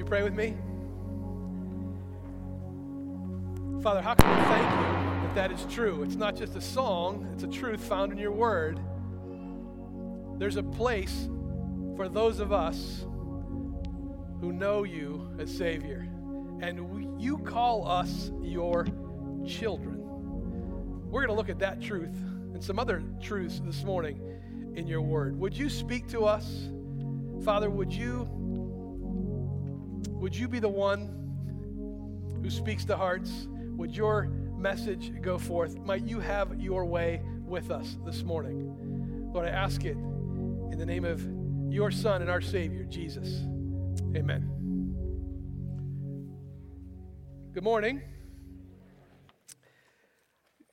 you pray with me? Father, how can we thank you that that is true? It's not just a song, it's a truth found in your word. There's a place for those of us who know you as Savior, and we, you call us your children. We're going to look at that truth and some other truths this morning in your word. Would you speak to us? Father, would you would you be the one who speaks to hearts? Would your message go forth? Might you have your way with us this morning? Lord, I ask it in the name of your Son and our Savior, Jesus. Amen. Good morning.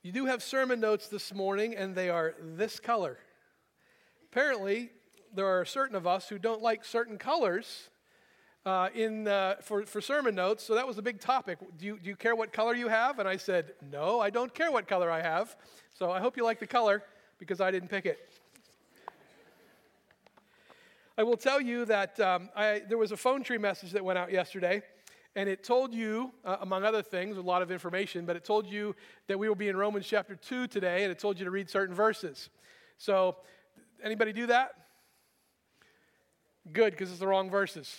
You do have sermon notes this morning, and they are this color. Apparently, there are certain of us who don't like certain colors uh, in, uh, for, for sermon notes, so that was a big topic. Do you, do you care what color you have? And I said, No, I don't care what color I have. So I hope you like the color because I didn't pick it. I will tell you that um, I, there was a phone tree message that went out yesterday, and it told you, uh, among other things, a lot of information, but it told you that we will be in Romans chapter 2 today, and it told you to read certain verses. So, anybody do that? Good, because it's the wrong verses.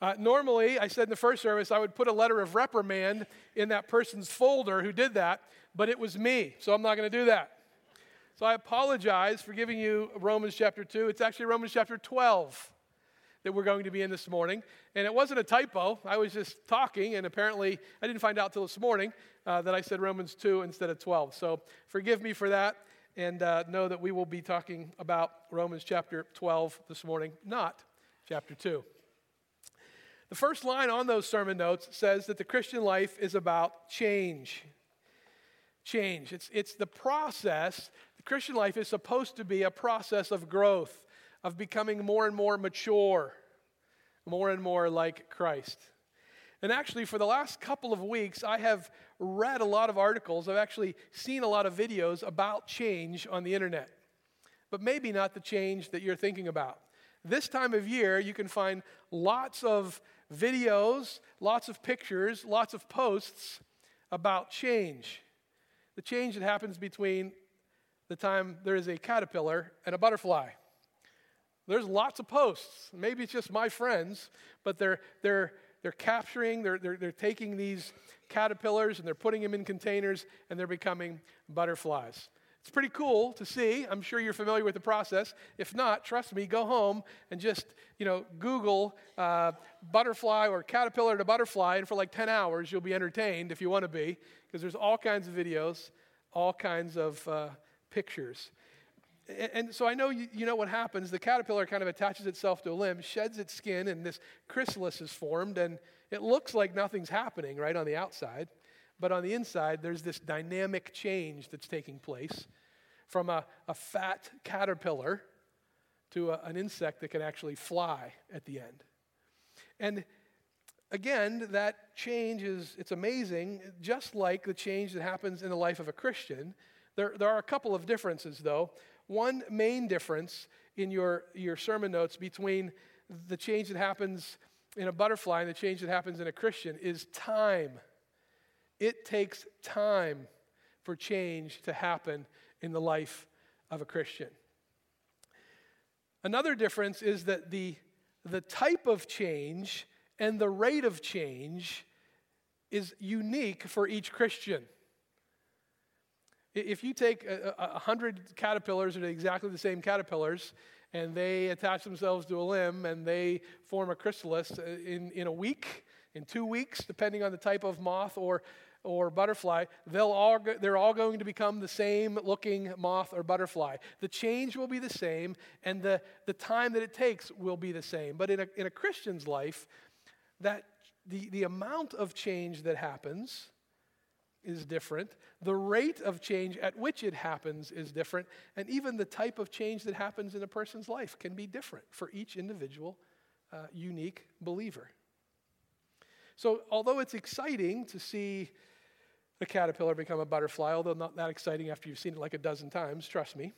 Uh, normally, I said in the first service, I would put a letter of reprimand in that person's folder who did that, but it was me, so I'm not going to do that. So I apologize for giving you Romans chapter 2. It's actually Romans chapter 12 that we're going to be in this morning. And it wasn't a typo. I was just talking, and apparently I didn't find out till this morning uh, that I said Romans 2 instead of 12. So forgive me for that, and uh, know that we will be talking about Romans chapter 12 this morning, not chapter 2. The first line on those sermon notes says that the Christian life is about change. Change. It's, it's the process. The Christian life is supposed to be a process of growth, of becoming more and more mature, more and more like Christ. And actually, for the last couple of weeks, I have read a lot of articles. I've actually seen a lot of videos about change on the internet, but maybe not the change that you're thinking about. This time of year, you can find lots of videos, lots of pictures, lots of posts about change. The change that happens between the time there is a caterpillar and a butterfly. There's lots of posts. Maybe it's just my friends, but they're, they're, they're capturing, they're, they're, they're taking these caterpillars and they're putting them in containers and they're becoming butterflies. It's pretty cool to see. I'm sure you're familiar with the process. If not, trust me, go home and just, you know, Google uh, butterfly or caterpillar to butterfly, and for like 10 hours, you'll be entertained if you want to be, because there's all kinds of videos, all kinds of uh, pictures. And, so I know you know what happens. The caterpillar kind of attaches itself to a limb, sheds its skin, and this chrysalis is formed, and it looks like nothing's happening right on the outside. But on the inside, there's this dynamic change that's taking place from a, a fat caterpillar to a, an insect that can actually fly at the end. And again, that change is, it's amazing, just like the change that happens in the life of a Christian. There, there are a couple of differences, though. One main difference in your, your sermon notes between the change that happens in a butterfly and the change that happens in a Christian is time. It takes time for change to happen in the life of a Christian. Another difference is that the, the type of change and the rate of change is unique for each Christian. If you take a, hundred caterpillars that are exactly the same caterpillars, and they attach themselves to a limb and they form a chrysalis uh, in, in a week, in two weeks, depending on the type of moth or or butterfly, they'll all, they're all going to become the same looking moth or butterfly. The change will be the same, and the, the time that it takes will be the same. But in a, in a Christian's life, that the, the amount of change that happens is different. The rate of change at which it happens is different. And even the type of change that happens in a person's life can be different for each individual, uh, unique believer. So, although it's exciting to see a caterpillar become a butterfly, although not that exciting after you've seen it like a dozen times, trust me.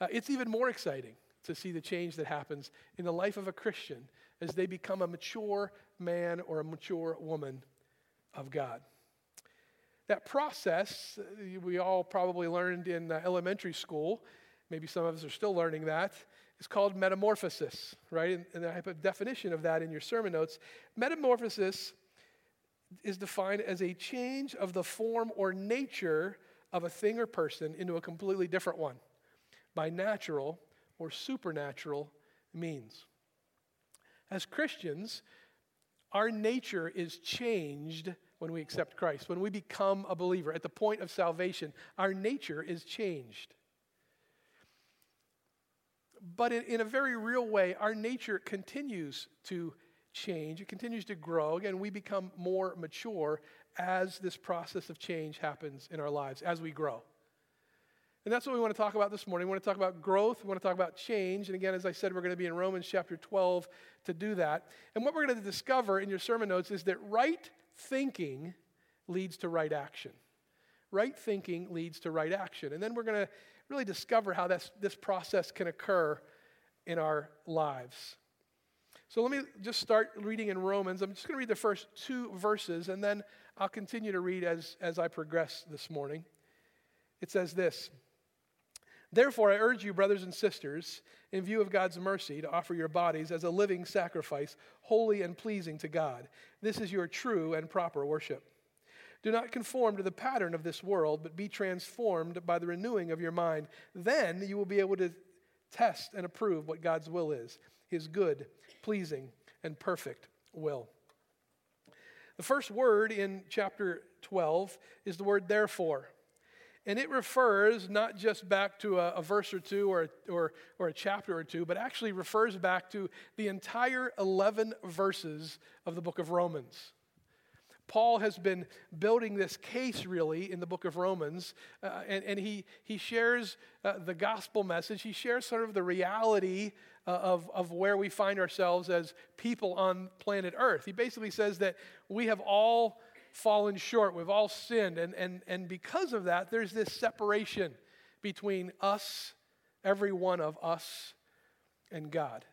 Uh, it's even more exciting to see the change that happens in the life of a Christian as they become a mature man or a mature woman of God. That process, uh, we all probably learned in uh, elementary school, maybe some of us are still learning that, is called metamorphosis, right? And, and I have a definition of that in your sermon notes. Metamorphosis is defined as a change of the form or nature of a thing or person into a completely different one by natural or supernatural means. As Christians, our nature is changed when we accept Christ. When we become a believer, at the point of salvation, our nature is changed. But in, in a very real way, our nature continues to change, it continues to grow. Again, we become more mature as this process of change happens in our lives, as we grow. And that's what we want to talk about this morning. We want to talk about growth. We want to talk about change. And again, as I said, we're going to be in Romans chapter 12 to do that. And what we're going to discover in your sermon notes is that right thinking leads to right action. Right thinking leads to right action. And then we're going to really discover how this, this process can occur in our lives. So let me just start reading in Romans. I'm just going to read the first two verses, and then I'll continue to read as, as I progress this morning. It says this Therefore, I urge you, brothers and sisters, in view of God's mercy, to offer your bodies as a living sacrifice, holy and pleasing to God. This is your true and proper worship. Do not conform to the pattern of this world, but be transformed by the renewing of your mind. Then you will be able to test and approve what God's will is his good, pleasing, and perfect will. The first word in chapter 12 is the word therefore. And it refers not just back to a, a verse or two or, or, or a chapter or two, but actually refers back to the entire 11 verses of the book of Romans. Paul has been building this case really in the book of Romans, uh, and, and he, he shares uh, the gospel message. He shares sort of the reality uh, of, of where we find ourselves as people on planet Earth. He basically says that we have all fallen short. We've all sinned. And, and, and because of that, there's this separation between us, every one of us, and God.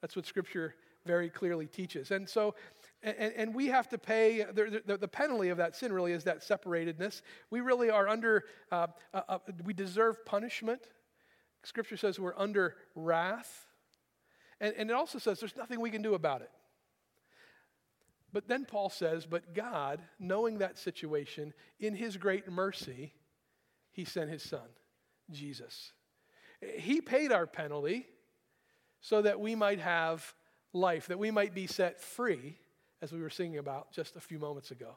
That's what Scripture very clearly teaches. And so, and, and we have to pay, the, the, the, penalty of that sin really is that separatedness. We really are under, uh, uh, uh, we deserve punishment. Scripture says we're under wrath. And, and it also says there's nothing we can do about it. But then Paul says, But God, knowing that situation, in his great mercy, he sent his son, Jesus. He paid our penalty so that we might have life, that we might be set free, as we were singing about just a few moments ago.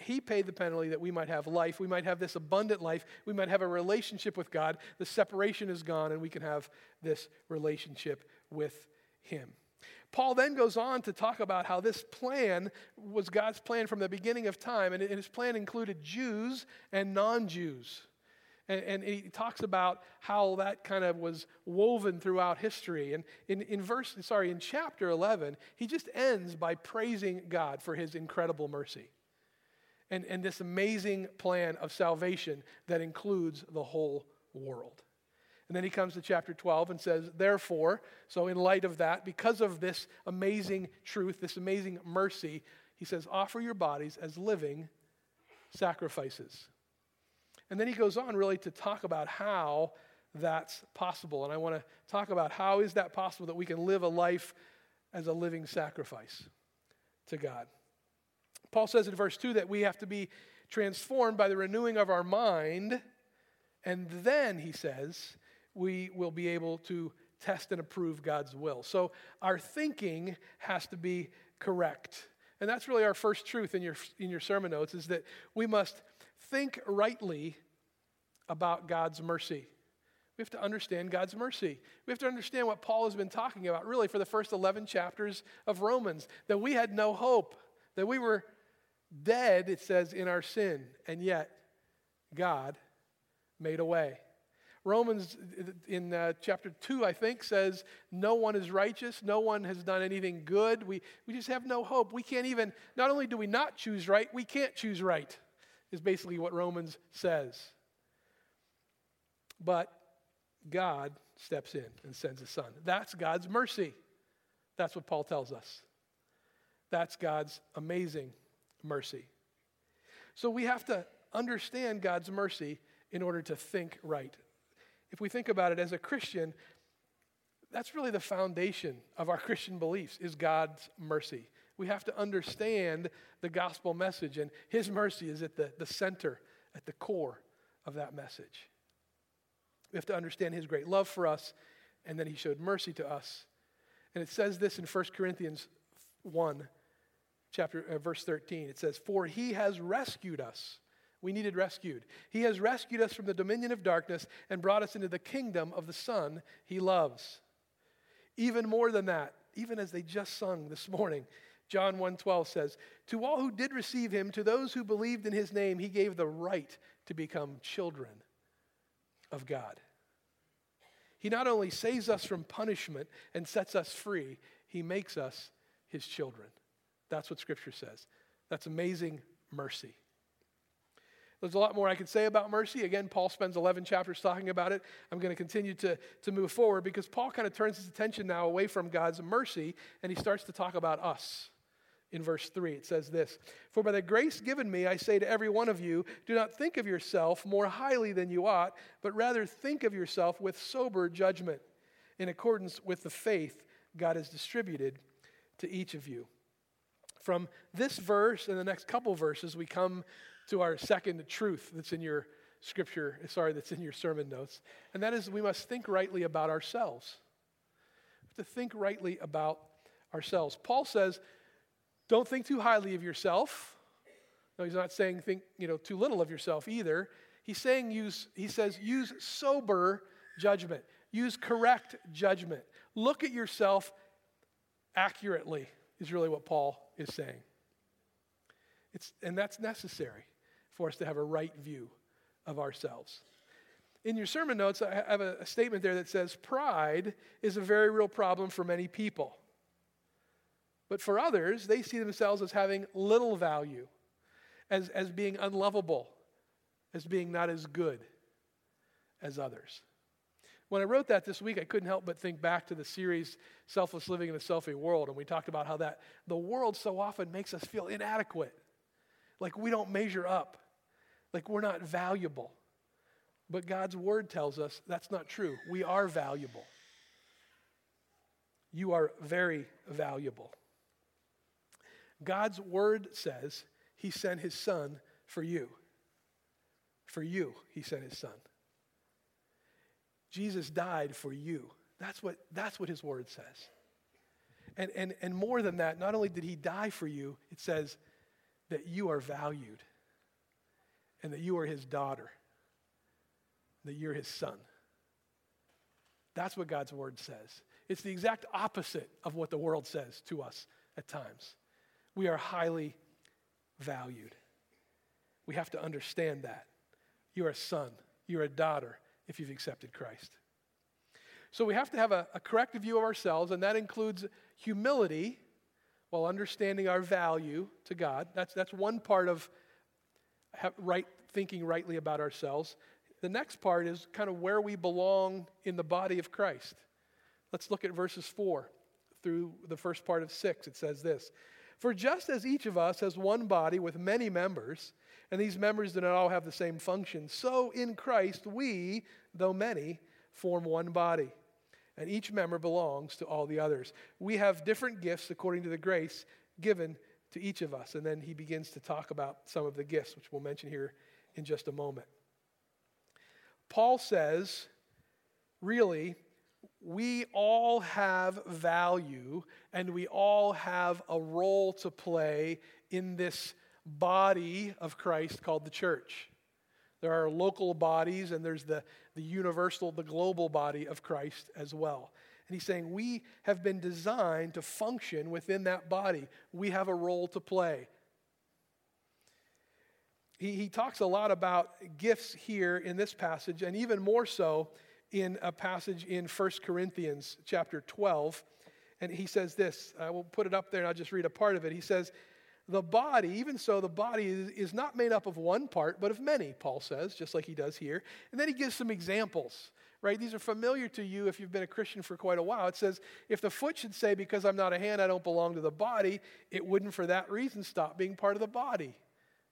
He paid the penalty that we might have life, we might have this abundant life, we might have a relationship with God. The separation is gone, and we can have this relationship with Him. Paul then goes on to talk about how this plan was God's plan from the beginning of time, and his plan included Jews and non Jews. And, and, he talks about how that kind of was woven throughout history. And in, in verse, sorry, in chapter 11, he just ends by praising God for his incredible mercy and, and this amazing plan of salvation that includes the whole world. And then he comes to chapter 12 and says, Therefore, so in light of that, because of this amazing truth, this amazing mercy, he says, Offer your bodies as living sacrifices. And then he goes on really to talk about how that's possible. And I want to talk about how is that possible that we can live a life as a living sacrifice to God. Paul says in verse 2 that we have to be transformed by the renewing of our mind. And then, he says, we will be able to test and approve God's will. So our thinking has to be correct. And that's really our first truth in your, in your sermon notes is that we must think rightly about God's mercy. We have to understand God's mercy. We have to understand what Paul has been talking about, really, for the first 11 chapters of Romans that we had no hope, that we were dead, it says, in our sin, and yet God made a way. Romans in uh, chapter 2, I think, says, No one is righteous. No one has done anything good. We, we just have no hope. We can't even, not only do we not choose right, we can't choose right, is basically what Romans says. But God steps in and sends a son. That's God's mercy. That's what Paul tells us. That's God's amazing mercy. So we have to understand God's mercy in order to think right. If we think about it as a Christian, that's really the foundation of our Christian beliefs is God's mercy. We have to understand the gospel message, and His mercy is at the, the center, at the core of that message. We have to understand His great love for us, and then He showed mercy to us. And it says this in 1 Corinthians 1, chapter, uh, verse 13. It says, For He has rescued us. We needed rescued. He has rescued us from the dominion of darkness and brought us into the kingdom of the Son He loves. Even more than that, even as they just sung this morning, John 1:12 says, "To all who did receive him, to those who believed in his name, he gave the right to become children of God." He not only saves us from punishment and sets us free, he makes us his children. That's what scripture says. That's amazing mercy. There's a lot more I could say about mercy. Again, Paul spends 11 chapters talking about it. I'm going to continue to, to move forward because Paul kind of turns his attention now away from God's mercy and he starts to talk about us. In verse 3, it says this For by the grace given me, I say to every one of you, do not think of yourself more highly than you ought, but rather think of yourself with sober judgment, in accordance with the faith God has distributed to each of you. From this verse and the next couple verses, we come to our second truth that's in your scripture, sorry, that's in your sermon notes, and that is we must think rightly about ourselves. To think rightly about ourselves. Paul says, don't think too highly of yourself. No, he's not saying think, you know, too little of yourself either. He's saying use, he says, use sober judgment. Use correct judgment. Look at yourself accurately, is really what Paul is saying. It's, and that's necessary for us to have a right view of ourselves. In your sermon notes, I have a, statement there that says pride is a very real problem for many people. But for others, they see themselves as having little value, as, as being unlovable, as being not as good as others. When I wrote that this week, I couldn't help but think back to the series Selfless Living in a Selfie World, and we talked about how that the world so often makes us feel inadequate, like we don't measure up like we're not valuable. But God's word tells us that's not true. We are valuable. You are very valuable. God's word says he sent his son for you. For you, he sent his son. Jesus died for you. That's what, that's what his word says. And, and, and more than that, not only did he die for you, it says that you are valued and that you are his daughter, that you're his son. That's what God's word says. It's the exact opposite of what the world says to us at times. We are highly valued. We have to understand that. You're a son, you're a daughter if you've accepted Christ. So we have to have a, a correct view of ourselves, and that includes humility while understanding our value to God. That's, that's one part of right, thinking rightly about ourselves. The next part is kind of where we belong in the body of Christ. Let's look at verses 4 through the first part of 6. It says this For just as each of us has one body with many members, and these members do not all have the same function, so in Christ we, though many, form one body. And each member belongs to all the others. We have different gifts according to the grace given to each of us. And then he begins to talk about some of the gifts, which we'll mention here in just a moment. Paul says, really, we all have value and we all have a role to play in this body of Christ called the church. There are local bodies and there's the, the universal, the global body of Christ as well. And he's saying we have been designed to function within that body. We have a role to play. He, he talks a lot about gifts here in this passage, and even more so in a passage in 1 Corinthians chapter 12. And he says this I will put it up there and I'll just read a part of it. He says, The body, even so, the body is, not made up of one part, but of many, Paul says, just like he does here. And then he gives some examples right? These are familiar to you if you've been a Christian for quite a while. It says, if the foot should say, because I'm not a hand, I don't belong to the body, it wouldn't for that reason stop being part of the body.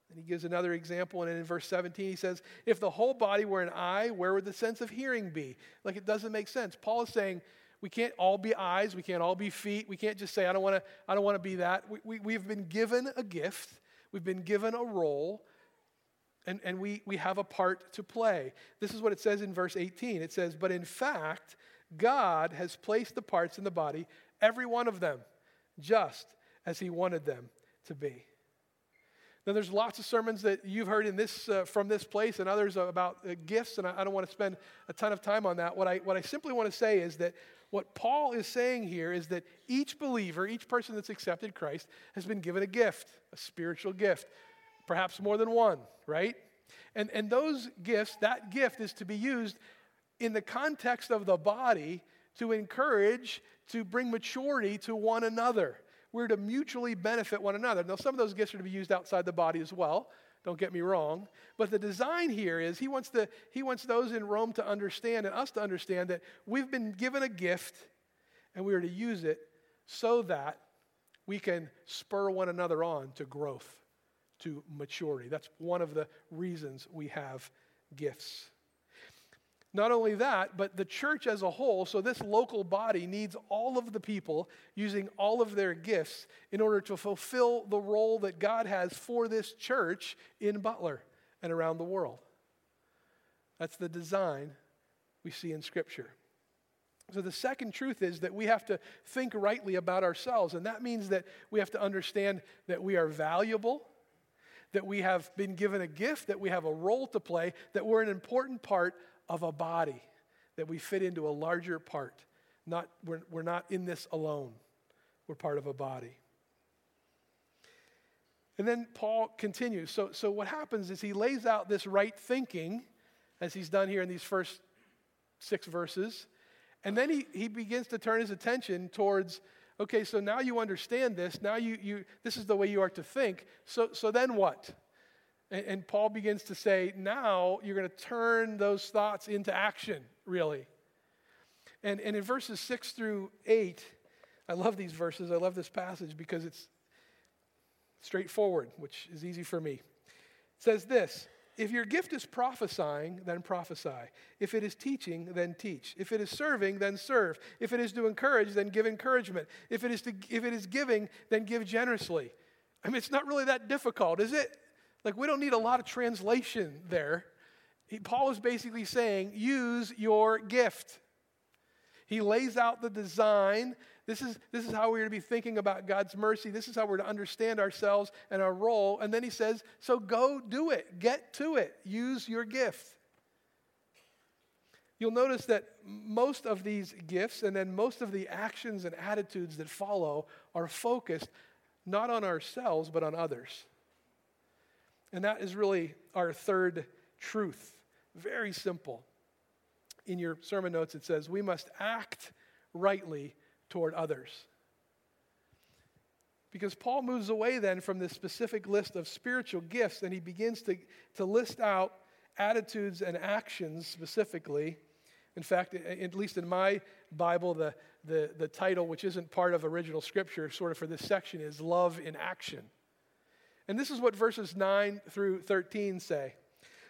And he gives another example, and in verse 17 he says, If the whole body were an eye, where would the sense of hearing be? Like it doesn't make sense. Paul is saying, we can't all be eyes, we can't all be feet, we can't just say, I don't want to I don't want to be that. We, we, we've been given a gift, we've been given a role, and, and we, we have a part to play. This is what it says in verse 18. It says, But in fact, God has placed the parts in the body, every one of them, just as He wanted them to be. Now, there's lots of sermons that you've heard in this, uh, from this place and others about uh, gifts, and I, I don't want to spend a ton of time on that. What I, what I simply want to say is that what Paul is saying here is that each believer, each person that's accepted Christ, has been given a gift, a spiritual gift perhaps more than one, right? And, and those gifts, that gift is to be used in the context of the body to encourage, to bring maturity to one another. We're to mutually benefit one another. Now, some of those gifts are to be used outside the body as well. Don't get me wrong. But the design here is he wants, the, he wants those in Rome to understand and us to understand that we've been given a gift and we are to use it so that we can spur one another on to growth to maturity. That's one of the reasons we have gifts. Not only that, but the church as a whole, so this local body needs all of the people using all of their gifts in order to fulfill the role that God has for this church in Butler and around the world. That's the design we see in Scripture. So, the second truth is that we have to think rightly about ourselves, and that means that we have to understand that we are valuable that we have been given a gift, that we have a role to play, that we're an important part of a body, that we fit into a larger part. Not, we're, we're not in this alone, we're part of a body. And then Paul continues. So, so what happens is he lays out this right thinking, as he's done here in these first six verses, and then he, he begins to turn his attention towards okay, so now you understand this. Now you, you this is the way you are to think. So, so then what? And, and Paul begins to say, now you're going to turn those thoughts into action, really. And, and in verses 6 through 8, I love these verses. I love this passage because it's straightforward, which is easy for me. It says this if your gift is prophesying, then prophesy. If it is teaching, then teach. If it is serving, then serve. If it is to encourage, then give encouragement. If it is, to, if it is giving, then give generously. I mean, it's not really that difficult, is it? Like, we don't need a lot of translation there. He, Paul is basically saying, use your gift. He lays out the design this is, this is how we're to be thinking about God's mercy. This is how we're to understand ourselves and our role. And then he says, So go do it, get to it, use your gift. You'll notice that most of these gifts and then most of the actions and attitudes that follow are focused not on ourselves, but on others. And that is really our third truth. Very simple. In your sermon notes, it says, We must act rightly toward others. Because Paul moves away then from this specific list of spiritual gifts and he begins to, to list out attitudes and actions specifically. In fact, at least in my Bible, the, the, the title, which isn't part of original scripture, sort of for this section, is Love in Action. And this is what verses 9 through 13 say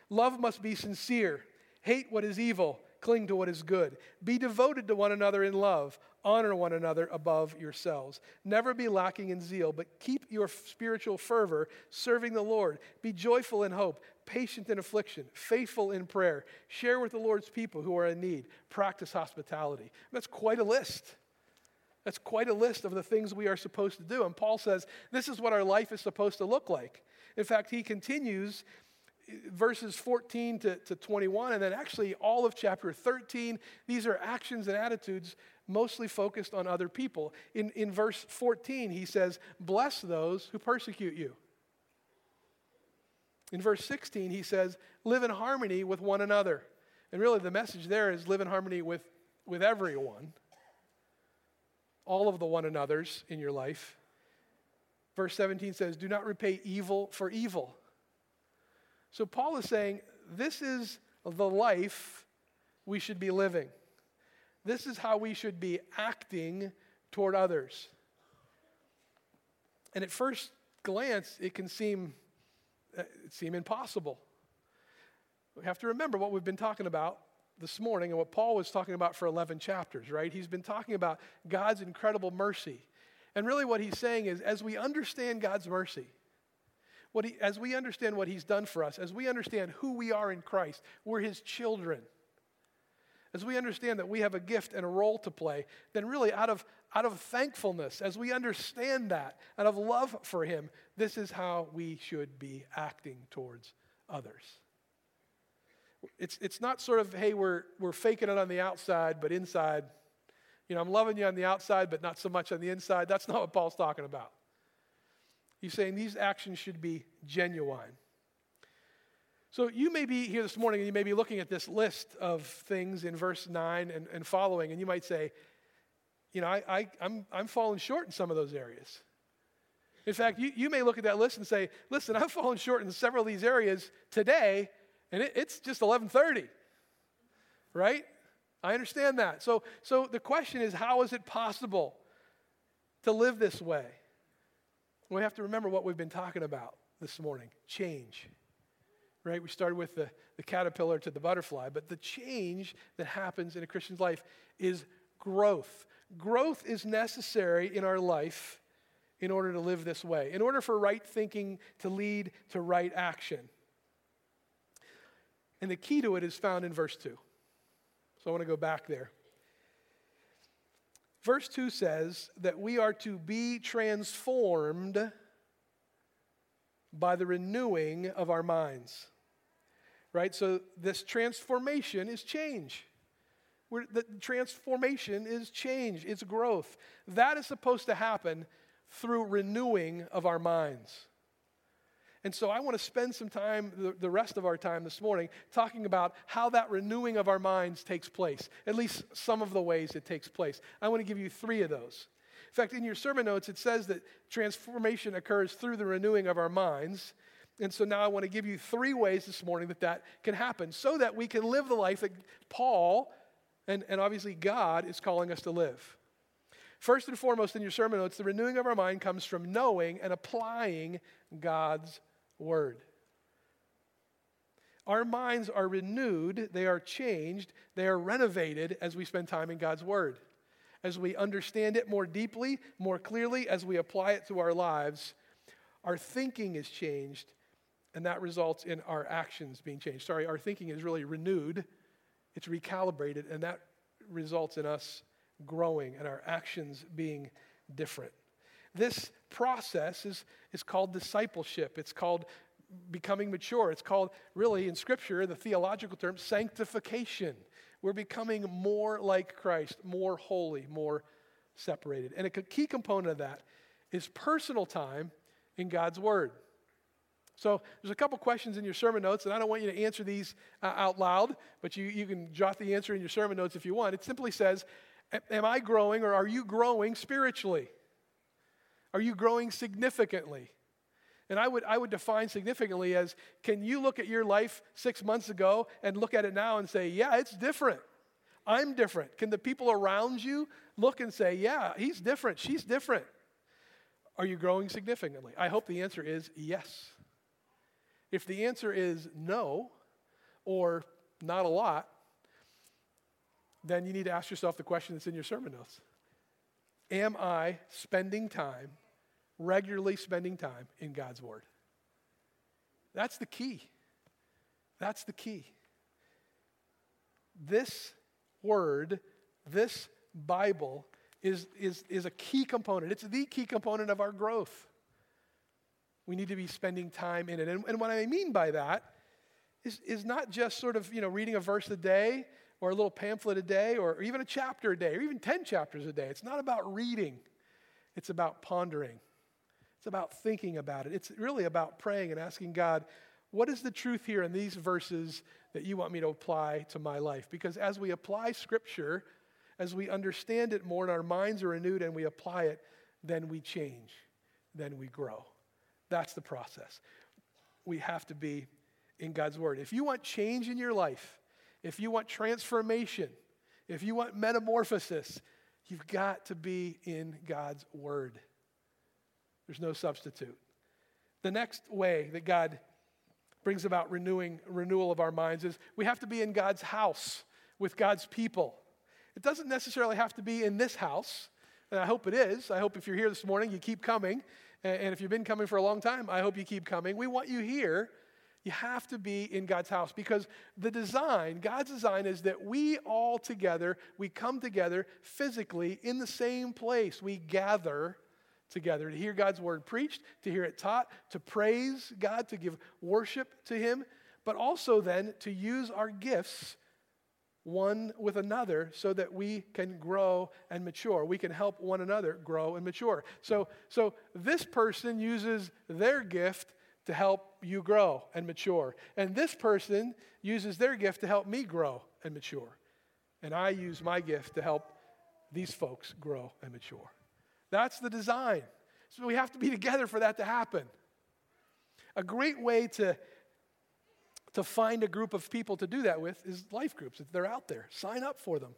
Love must be sincere, hate what is evil Cling to what is good. Be devoted to one another in love. Honor one another above yourselves. Never be lacking in zeal, but keep your spiritual fervor serving the Lord. Be joyful in hope, patient in affliction, faithful in prayer. Share with the Lord's people who are in need. Practice hospitality. That's quite a list. That's quite a list of the things we are supposed to do. And Paul says this is what our life is supposed to look like. In fact, he continues eh, verses 14 to, to 21, and then actually all of chapter 13. These are actions and attitudes mostly focused on other people. In, in verse 14, he says, Bless those who persecute you. In verse 16, he says, Live in harmony with one another. And really, the message there is live in harmony with, with everyone, all of the one another's in your life. Verse 17 says, Do not repay evil for evil. So Paul is saying this is the life we should be living. This is how we should be acting toward others. And at first glance, it can seem, uh, seem impossible. We have to remember what we've been talking about this morning and what Paul was talking about for 11 chapters, right? He's been talking about God's incredible mercy. And really, what he's saying is as we understand God's mercy, what he, as we understand what he's done for us, as we understand who we are in Christ, we're his children. As we understand that we have a gift and a role to play, then really out of, out of thankfulness, as we understand that, out of love for him, this is how we should be acting towards others. It's, it's not sort of, hey, we're, we're faking it on the outside, but inside, you know, I'm loving you on the outside, but not so much on the inside. That's not what Paul's talking about. He's saying these actions should be genuine. So you may be here this morning and you may be looking at this list of things in verse 9 and, and following, and you might say, you know, I, I, I'm, I'm falling short in some of those areas. In fact, you, you may look at that list and say, listen, I've fallen short in several of these areas today, and it, it's just 1130, right? I understand that. So, so the question is, how is it possible to live this way? We have to remember what we've been talking about this morning change. Right? We started with the, the caterpillar to the butterfly, but the change that happens in a Christian's life is growth. Growth is necessary in our life in order to live this way, in order for right thinking to lead to right action. And the key to it is found in verse 2. So I want to go back there. Verse 2 says that we are to be transformed by the renewing of our minds. Right? So this transformation is change. We're, the transformation is change, it's growth. That is supposed to happen through renewing of our minds. And so I want to spend some time, the, rest of our time this morning, talking about how that renewing of our minds takes place, at least some of the ways it takes place. I want to give you three of those. In fact, in your sermon notes, it says that transformation occurs through the renewing of our minds. And so now I want to give you three ways this morning that that can happen so that we can live the life that Paul and, and obviously God is calling us to live. First and foremost in your sermon notes, the renewing of our mind comes from knowing and applying God's word. Our minds are renewed, they are changed, they are renovated as we spend time in God's word. As we understand it more deeply, more clearly, as we apply it to our lives, our thinking is changed, and that results in our actions being changed. Sorry, our thinking is really renewed, it's recalibrated, and that results in us growing and our actions being different. This process is, is called discipleship. It's called becoming mature. It's called, really, in Scripture, the theological term, sanctification. We're becoming more like Christ, more holy, more separated. And a key component of that is personal time in God's Word. So there's a couple questions in your sermon notes, and I don't want you to answer these uh, out loud, but you, you can jot the answer in your sermon notes if you want. It simply says, Am I growing or are you growing spiritually? Are you growing significantly? And I would, I would define significantly as can you look at your life six months ago and look at it now and say, yeah, it's different. I'm different. Can the people around you look and say, yeah, he's different, she's different? Are you growing significantly? I hope the answer is yes. If the answer is no, or not a lot, then you need to ask yourself the question that's in your sermon notes Am I spending time, regularly spending time in God's Word? That's the key. That's the key. This Word, this Bible, is, is, is a key component. It's the key component of our growth. We need to be spending time in it. And, and what I mean by that is, is not just sort of, you know, reading a verse a day or a little pamphlet a day or even a chapter a day or even 10 chapters a day. It's not about reading, it's about pondering. It's about thinking about it. It's really about praying and asking God, what is the truth here in these verses that you want me to apply to my life? Because as we apply Scripture, as we understand it more and our minds are renewed and we apply it, then we change, then we grow. That's the process. We have to be in God's Word. If you want change in your life, if you want transformation, if you want metamorphosis, you've got to be in God's Word. There's no substitute. The next way that God brings about renewing renewal of our minds is we have to be in God's house with God's people. It doesn't necessarily have to be in this house, and I hope it is. I hope if you're here this morning, you keep coming. And if you've been coming for a long time, I hope you keep coming. We want you here. You have to be in God's house because the design, God's design is that we all together, we come together physically in the same place. We gather together to hear God's word preached, to hear it taught, to praise God, to give worship to Him, but also then to use our gifts one with another so that we can grow and mature. We can help one another grow and mature. So, so this person uses their gift to help you grow and mature. And this person uses their gift to help me grow and mature. And I use my gift to help these folks grow and mature. That's the design. So we have to be together for that to happen. A great way to, to find a group of people to do that with is life groups. They're out there, sign up for them.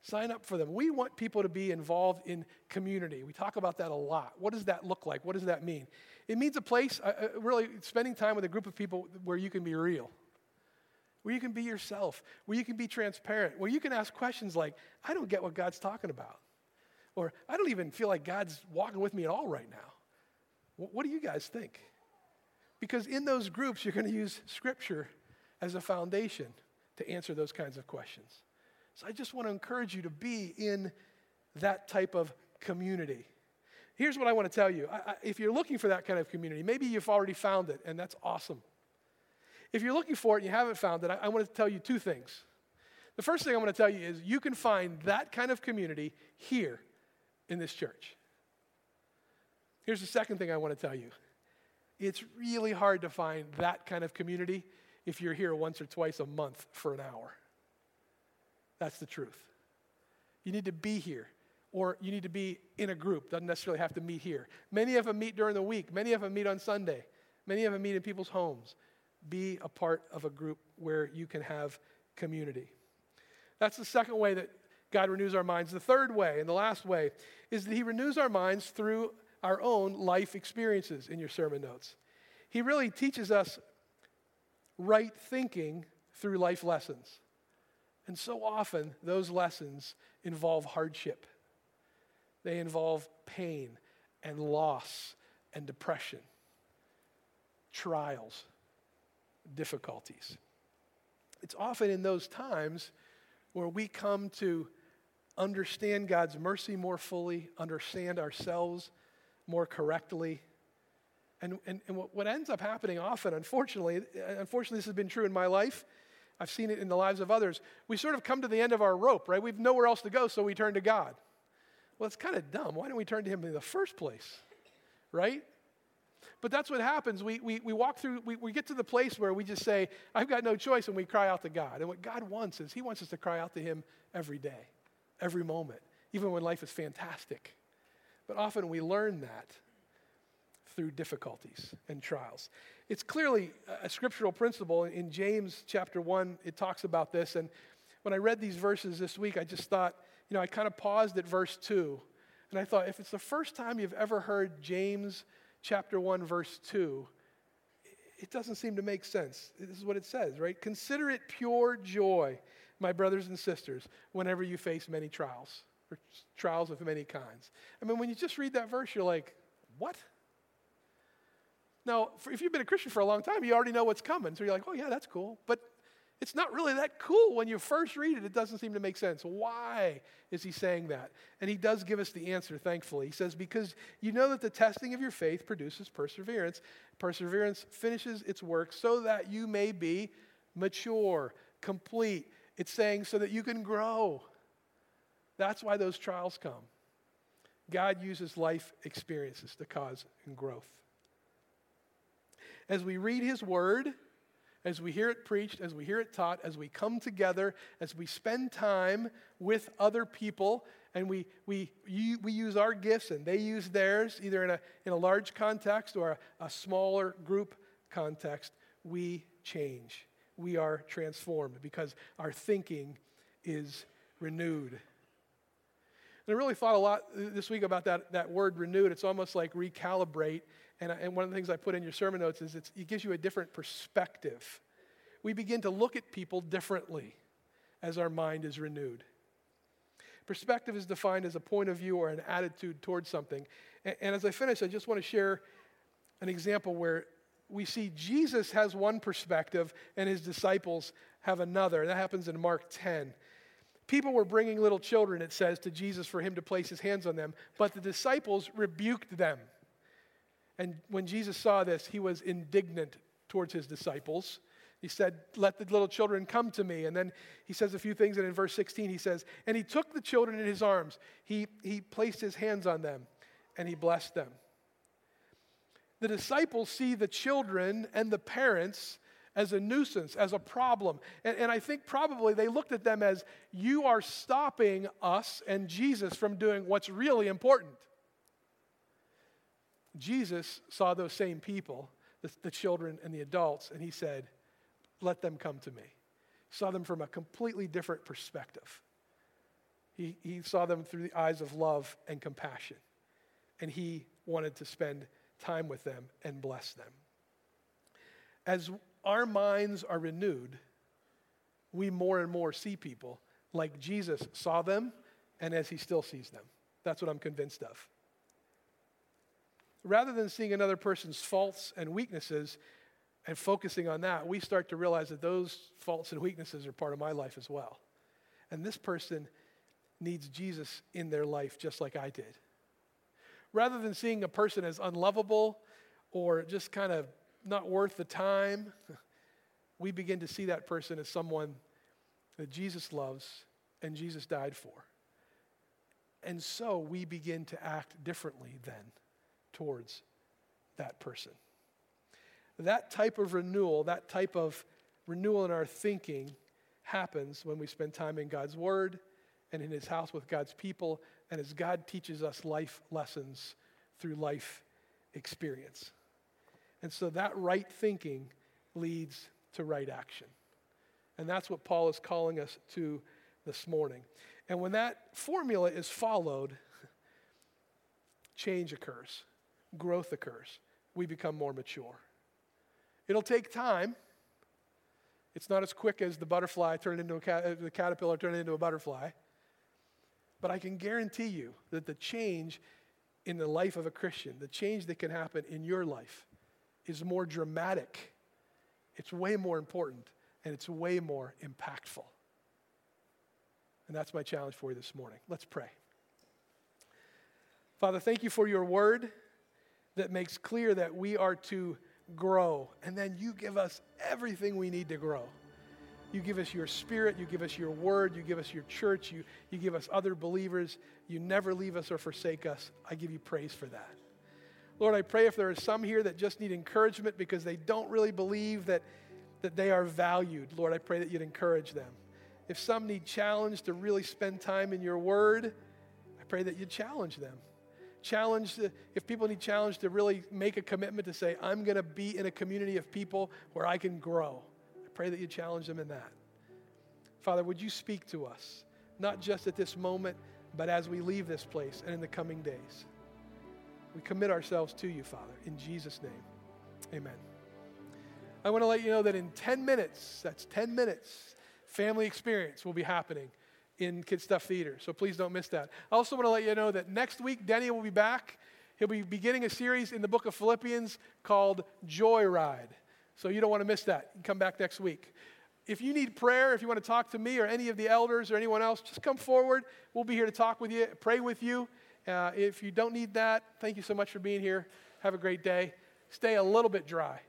Sign up for them. We want people to be involved in community. We talk about that a lot. What does that look like? What does that mean? It means a place, uh, uh really, spending time with a group of people where you can be real, where you can be yourself, where you can be transparent, where you can ask questions like, I don't get what God's talking about. Or I don't even feel like God's walking with me at all right now. What do you guys think? Because in those groups, you're going to use Scripture as a foundation to answer those kinds of questions. So I just want to encourage you to be in that type of community. Here's what I want to tell you. I, I, if you're looking for that kind of community, maybe you've already found it, and that's awesome. If you're looking for it and you haven't found it, I, I want to tell you two things. The first thing I want to tell you is you can find that kind of community here in this church. Here's the second thing I want to tell you it's really hard to find that kind of community if you're here once or twice a month for an hour. That's the truth. You need to be here, or you need to be in a group. Doesn't necessarily have to meet here. Many of them meet during the week, many of them meet on Sunday, many of them meet in people's homes. Be a part of a group where you can have community. That's the second way that God renews our minds. The third way and the last way is that He renews our minds through our own life experiences in your sermon notes. He really teaches us right thinking through life lessons. And so often, those lessons involve hardship, they involve pain and loss and depression, trials, difficulties. It's often in those times where we come to understand God's mercy more fully, understand ourselves more correctly. And, and, and what, what ends up happening often, unfortunately, unfortunately, this has been true in my life. I've seen it in the lives of others. We sort of come to the end of our rope, right? We've nowhere else to go, so we turn to God. Well, it's kind of dumb. Why don't we turn to Him in the first place, right? But that's what happens. We, we, we walk through, we, we get to the place where we just say, I've got no choice, and we cry out to God. And what God wants is He wants us to cry out to Him every day every moment, even when life is fantastic. But often we learn that through difficulties and trials. It's clearly a scriptural principle. In James chapter 1, it talks about this. And when I read these verses this week, I just thought, you know, I kind of paused at verse 2. And I thought, if it's the first time you've ever heard James chapter 1, verse 2, it doesn't seem to make sense. This is what it says, right? Consider it pure joy my brothers and sisters, whenever you face many trials, or trials of many kinds. I mean, when you just read that verse, you're like, what? Now, if you've been a Christian for a long time, you already know what's coming. So you're like, oh, yeah, that's cool. But it's not really that cool when you first read it. It doesn't seem to make sense. Why is he saying that? And he does give us the answer, thankfully. He says, Because you know that the testing of your faith produces perseverance. Perseverance finishes its work so that you may be mature, complete, it's saying so that you can grow. That's why those trials come. God uses life experiences to cause growth. As we read His Word, as we hear it preached, as we hear it taught, as we come together, as we spend time with other people, and we, we, we use our gifts and they use theirs, either in a, in a large context or a, a smaller group context, we change we are transformed because our thinking is renewed. And I really thought a lot this week about that, that word renewed. It's almost like recalibrate. And, and one of the things I put in your sermon notes is it gives you a different perspective. We begin to look at people differently as our mind is renewed. Perspective is defined as a point of view or an attitude towards something. And, and as I finish, I just want to share an example where we see Jesus has one perspective and his disciples have another. That happens in Mark 10. People were bringing little children, it says, to Jesus for him to place his hands on them, but the disciples rebuked them. And when Jesus saw this, he was indignant towards his disciples. He said, Let the little children come to me. And then he says a few things. And in verse 16, he says, And he took the children in his arms. He, he placed his hands on them and he blessed them. The disciples see the children and the parents as a nuisance, as a problem. And, and I think probably they looked at them as, You are stopping us and Jesus from doing what's really important. Jesus saw those same people, the, the children and the adults, and he said, let them come to me. Saw them from a completely different perspective. He, he saw them through the eyes of love and compassion. And he wanted to spend time with them and bless them. As our minds are renewed, we more and more see people like Jesus saw them and as he still sees them. That's what I'm convinced of. Rather than seeing another person's faults and weaknesses, and focusing on that, we start to realize that those faults and weaknesses are part of my life as well. And this person needs Jesus in their life just like I did. Rather than seeing a person as unlovable or just kind of not worth the time, we begin to see that person as someone that Jesus loves and Jesus died for. And so we begin to act differently then towards that person that type of renewal, that type of renewal in our thinking happens when we spend time in God's Word and in His house with God's people, and as God teaches us life lessons through life experience. And so that right thinking leads to right action. And that's what Paul is calling us to this morning. And when that formula is followed, change occurs, growth occurs. We become more mature. It'll take time. It's not as quick as the butterfly turned into a the caterpillar turned into a butterfly. But I can guarantee you that the change in the life of a Christian, the change that can happen in your life, is more dramatic. It's way more important, and it's way more impactful. And that's my challenge for you this morning. Let's pray. Father, thank you for your word that makes clear that we are to grow. And then you give us everything we need to grow. You give us your spirit, you give us your word, you give us your church, you, you give us other believers. You never leave us or forsake us. I give you praise for that. Lord, I pray if there are some here that just need encouragement because they don't really believe that, that they are valued, Lord, I pray that you'd encourage them. If some need challenge to really spend time in your word, I pray that you'd challenge them challenge, if people need challenge to really make a commitment to say, I'm going to be in a community of people where I can grow, pray that you challenge them in that. Father, would you speak to us, not just at this moment, but as we leave this place and in the coming days? We commit ourselves to you, Father, in Jesus' name. Amen. I want to let you know that in 10 minutes, that's 10 minutes, family experience will be happening in Kid Stuff Theater. So please don't miss that. I also want to let you know that next week, Denny will be back. He'll be beginning a series in the book of Philippians called Joyride. So you don't want to miss that. Come back next week. If you need prayer, if you want to talk to me or any of the elders or anyone else, just come forward. We'll be here to talk with you, pray with you. Uh, if you don't need that, thank you so much for being here. Have a great day. Stay a little bit dry.